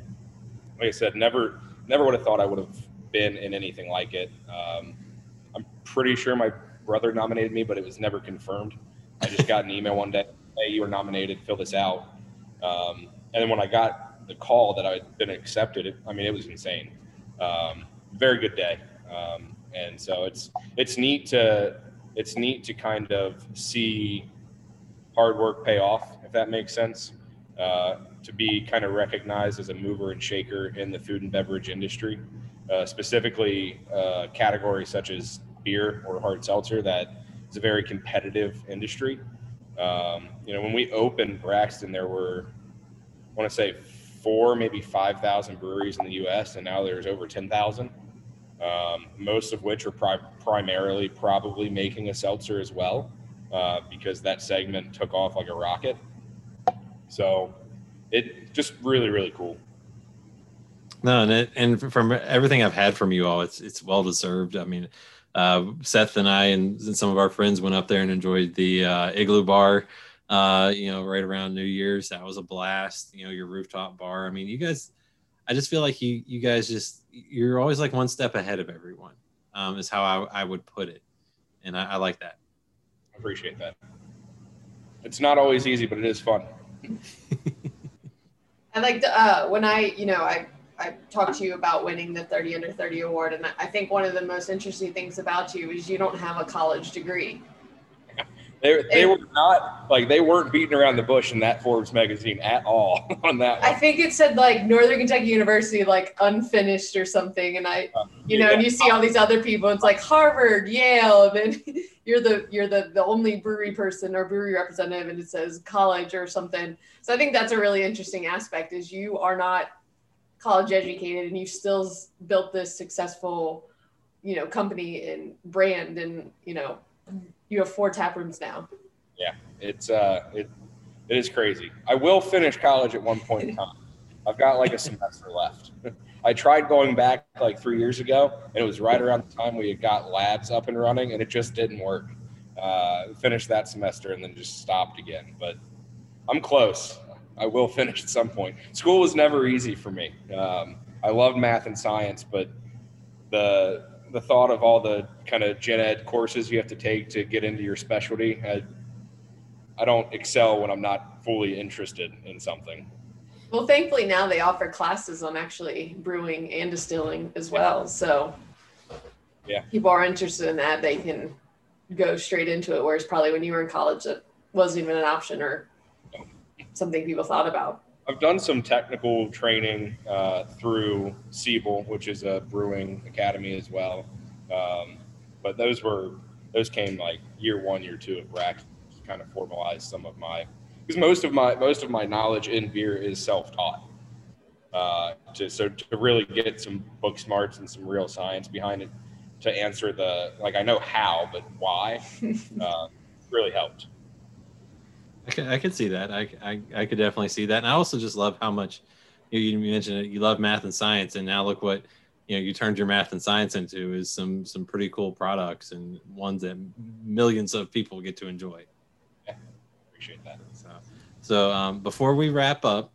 like I said, never never would have thought I would have been in anything like it. Um, I'm pretty sure my brother nominated me, but it was never confirmed. I just got an email one day, hey, you were nominated, fill this out. Um, and then when I got the call that I had been accepted, it, I mean, it was insane. Um, very good day. Um, and so it's, it's neat to, it's neat to kind of see hard work pay off, if that makes sense. Uh, to be kind of recognized as a mover and shaker in the food and beverage industry, uh, specifically uh, categories such as beer or hard seltzer that is a very competitive industry. Um, you know, when we opened Braxton, there were, I want to say, four, maybe 5,000 breweries in the U.S., and now there's over 10,000, um, most of which are pri- primarily probably making a seltzer as well. uh, because that segment took off like a rocket. So it just really, really cool. No, and it, and from everything I've had from you all, it's it's well deserved. I mean, uh, Seth and I and, and, some of our friends went up there and enjoyed the uh, igloo bar. Uh, you know, right around New Year's, that was a blast. You know, your rooftop bar. I mean, you guys, I just feel like you you guys just you're always like one step ahead of everyone. Um, is how I, I would put it, and I, I like that. I appreciate that. It's not always easy, but it is fun. I like the uh, when I you know I I talked to you about winning the 30 under 30 award, and I think one of the most interesting things about you is you don't have a college degree. They, they were not like they weren't beating around the bush in that Forbes magazine at all on that. One. I think it said like Northern Kentucky University, like unfinished or something, and I, uh, you know, yeah. and you see all these other people. It's like Harvard, Yale, and then you're the you're the the only brewery person or brewery representative, and it says college or something. So I think that's a really interesting aspect is you are not college educated and you've still built this successful, you know, company and brand and, you know, you have four tap rooms now. Yeah, it's, uh, it, it is crazy. I will finish college at one point in time. I've got like a semester left. I tried going back like three years ago, and it was right around the time we had got labs up and running, and it just didn't work. Uh, finished that semester and then just stopped again. But I'm close. I will finish at some point. School was never easy for me. Um, I loved math and science, but the the thought of all the kind of gen ed courses you have to take to get into your specialty, I, I don't excel when I'm not fully interested in something. Well, thankfully now they offer classes on actually brewing and distilling as well. So yeah, people are interested in that. They can go straight into it. Whereas probably when you were in college, it wasn't even an option or something people thought about? I've done some technical training uh, through Siebel, which is a brewing academy as well. Um, but those were those came like year one, year two at Brack, kind of formalized some of my because most of my most of my knowledge in beer is self taught. Uh, to so to really get some book smarts and some real science behind it to answer the like I know how but why uh, really helped. I can, I can see that. I, I, I could definitely see that. And I also just love how much you, you mentioned it. You love math and science, and now look what you know you turned your math and science into is some some pretty cool products and ones that millions of people get to enjoy. Yeah, appreciate that. So, so um, before we wrap up,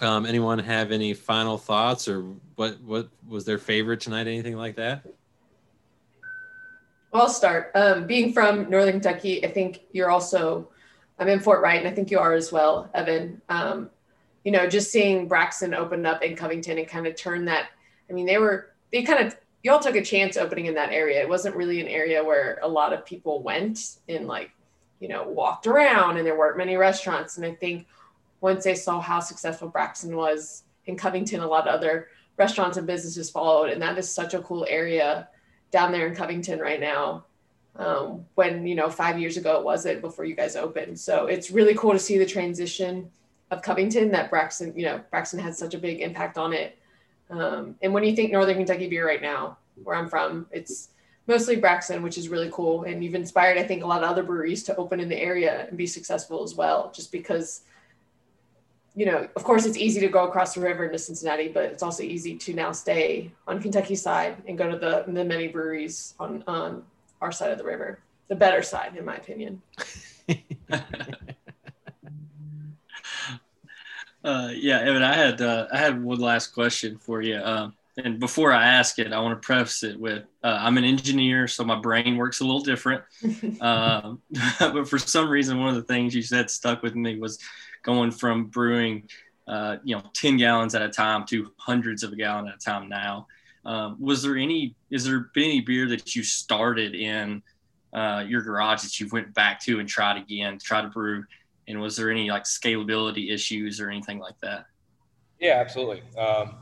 um, anyone have any final thoughts or what what was their favorite tonight? Anything like that? I'll start. Um, being from Northern Kentucky, I think you're also I'm in Fort Wright, and I think you are as well, Evan. Um, you know, just seeing Braxton open up in Covington and kind of turn that. I mean, they were they kind of you all took a chance opening in that area. It wasn't really an area where a lot of people went and like, you know, walked around, and there weren't many restaurants. And I think once they saw how successful Braxton was in Covington, a lot of other restaurants and businesses followed, and that is such a cool area down there in Covington right now um, when you know five years ago it wasn't before you guys opened. So it's really cool to see the transition of Covington that Braxton, you know, Braxton had such a big impact on it. Um, and when you think Northern Kentucky beer right now, where I'm from, it's mostly Braxton, which is really cool. And you've inspired, I think, a lot of other breweries to open in the area and be successful as well, just because, you know, of course, it's easy to go across the river into Cincinnati, but it's also easy to now stay on Kentucky side and go to the, the many breweries on, on our side of the river, the better side, in my opinion. uh, yeah, Evan, I had uh, I had one last question for you. Uh, and before I ask it, I want to preface it with uh, I'm an engineer, so my brain works a little different. um, but for some reason, one of the things you said stuck with me was going from brewing, uh, you know, 10 gallons at a time to hundreds of a gallon at a time now. Um, was there any? Is there been any beer that you started in uh, your garage that you went back to and tried again, try to brew? And was there any like scalability issues or anything like that? Yeah, absolutely. Um,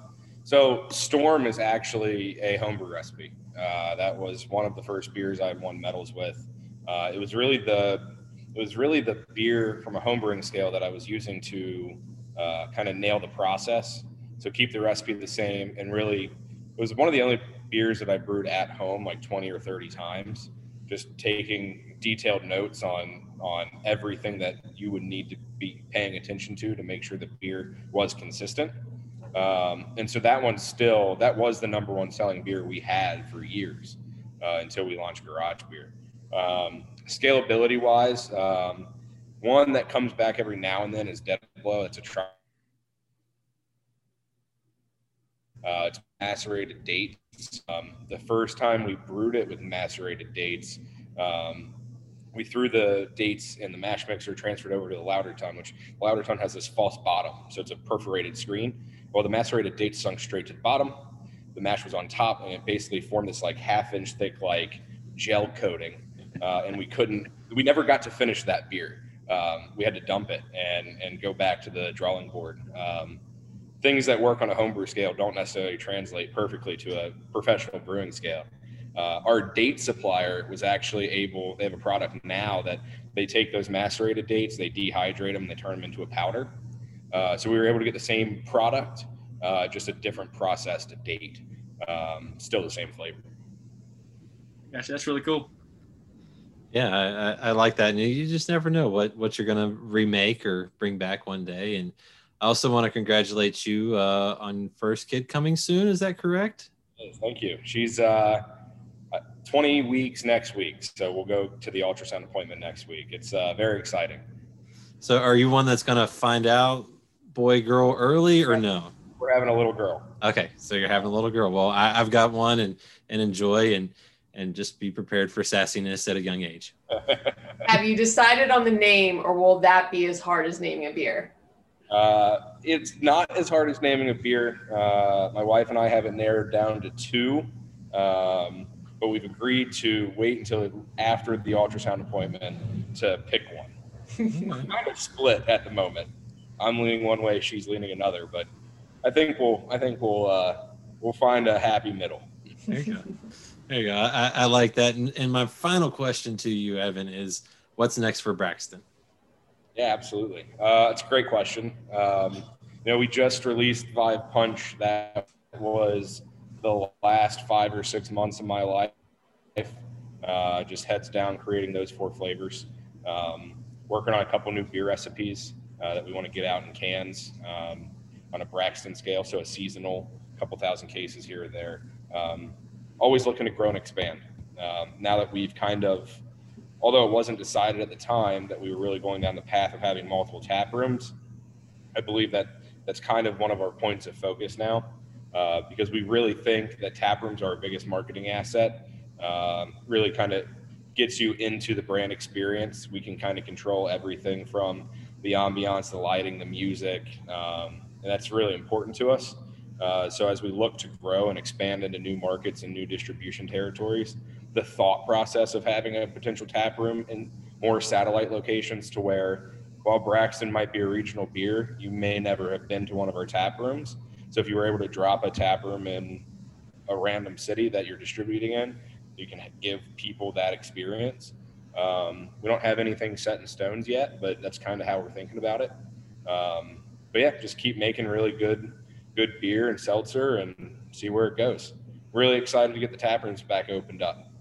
so Storm is actually a homebrew recipe. Uh, that was one of the first beers I won medals with. Uh, it was really the it was really the beer from a homebrewing scale that I was using to uh, kind of nail the process. So keep the recipe the same and really it was one of the only beers that I brewed at home like 20 or 30 times, just taking detailed notes on on everything that you would need to be paying attention to to make sure the beer was consistent. Um, and so that one still that was the number one selling beer we had for years uh, until we launched Garage Beer. Um, scalability wise, um, one that comes back every now and then is Dead Blow. It's a. Uh, it's macerated dates. Um, the first time we brewed it with macerated dates, um, we threw the dates in the mash mixer, transferred over to the lauter tun, which lauter tun has this false bottom, so it's a perforated screen. Well, the macerated dates sunk straight to the bottom. The mash was on top, and it basically formed this like half inch thick like gel coating, uh, and we couldn't. We never got to finish that beer. Um, we had to dump it and and go back to the drawing board. Um, things that work on a homebrew scale don't necessarily translate perfectly to a professional brewing scale. Uh, our date supplier was actually able, they have a product now that they take those macerated dates, they dehydrate them, and they turn them into a powder. Uh, so we were able to get the same product, uh, just a different process to date. Um, still the same flavor. Gosh, that's really cool. Yeah, I, I, I like that. And you just never know what, what you're going to remake or bring back one day. And I also want to congratulate you uh, on first kid coming soon. Is that correct? Thank you. She's uh, 20 weeks next week. So we'll go to the ultrasound appointment next week. It's uh, very exciting. So are you one that's going to find out boy, girl early or no? We're having a little girl. Okay. So you're having a little girl. Well, I, I've got one and, and enjoy and, and just be prepared for sassiness at a young age. Have you decided on the name or will that be as hard as naming a beer? Uh, it's not as hard as naming a beer. Uh, my wife and I have it narrowed down to two. Um, but we've agreed to wait until after the ultrasound appointment to pick one. We're kind of split at the moment. I'm leaning one way, she's leaning another, but I think we'll I think we'll uh, we'll find a happy middle. There you go. There you go. I, I like that. And, and my final question to you, Evan, is what's next for Braxton? Yeah, absolutely. Uh, it's a great question. Um, you know, we just released Vive Punch. That was the last five or six months of my life. Uh, just heads down creating those four flavors. Um, working on a couple new beer recipes uh, that we want to get out in cans um, on a Braxton scale, so a seasonal, couple thousand cases here or there. Um, always looking to grow and expand. Um, now that we've kind of, although it wasn't decided at the time that we were really going down the path of having multiple tap rooms, I believe that that's kind of one of our points of focus now uh, because we really think that tap rooms are our biggest marketing asset. Um, really kind of gets you into the brand experience. We can kind of control everything from the ambiance, the lighting, the music, um, and that's really important to us. Uh, so as we look to grow and expand into new markets and new distribution territories, the thought process of having a potential tap room in more satellite locations to where while Braxton might be a regional beer, you may never have been to one of our tap rooms. So if you were able to drop a tap room in a random city that you're distributing in, you can give people that experience. Um, we don't have anything set in stones yet, but that's kind of how we're thinking about it. Um, but yeah, just keep making really good, good beer and seltzer and see where it goes. Really excited to get the tap rooms back opened up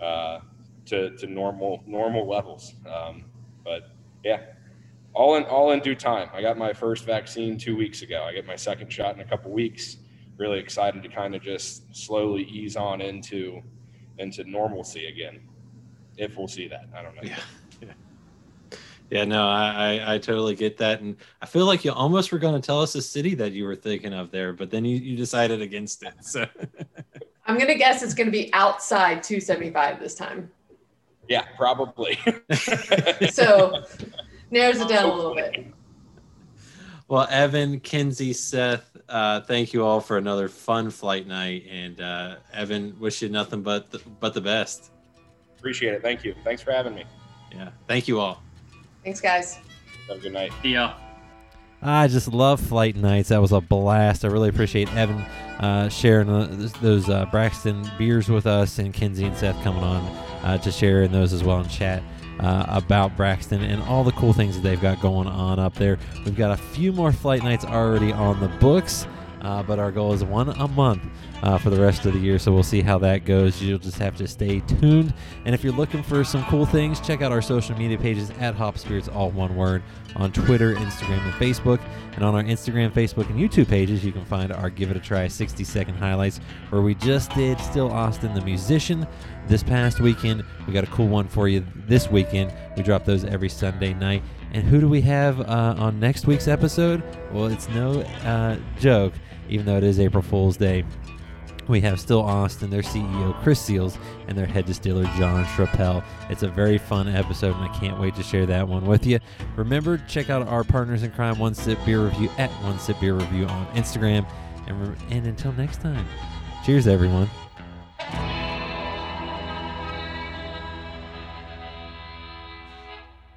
uh, to, to normal normal levels. Um, but yeah, all in all in due time. I got my first vaccine two weeks ago. I get my second shot in a couple weeks. Really excited to kind of just slowly ease on into into normalcy again. If we'll see that, I don't know. Yeah. Yeah, yeah no, I, I, I totally get that. And I feel like you almost were going to tell us a city that you were thinking of there, but then you, you decided against it. So I'm going to guess it's going to be outside 275 this time. Yeah, probably. so narrows it down a little bit. Well, Evan, Kenzie, Seth, uh, thank you all for another fun flight night. And uh, Evan, wish you nothing but the, but the best. Appreciate it. Thank you. Thanks for having me. Yeah. Thank you all. Thanks, guys. Have a good night. Yeah. I just love flight nights. That was a blast. I really appreciate Evan uh, sharing uh, those uh, Braxton beers with us and Kenzie and Seth coming on uh, to share in those as well and chat uh, about Braxton and all the cool things that they've got going on up there. We've got a few more flight nights already on the books. Uh, but our goal is one a month uh, for the rest of the year. So we'll see how that goes. You'll just have to stay tuned. And if you're looking for some cool things, check out our social media pages at Hop Spirits, all one word, on Twitter, Instagram, and Facebook. And on our Instagram, Facebook, and YouTube pages, you can find our Give It a Try 60 second highlights, where we just did Still Austin, the musician, this past weekend. We got a cool one for you this weekend. We drop those every Sunday night. And who do we have uh, on next week's episode? Well, it's no uh, joke, even though it is April Fool's Day. We have Still Austin, their CEO Chris Seals, and their head distiller John Schrappel. It's a very fun episode, and I can't wait to share that one with you. Remember, check out our partners in crime, One Sip Beer Review at One Sip Beer Review on Instagram. And, re- and until next time, cheers, everyone.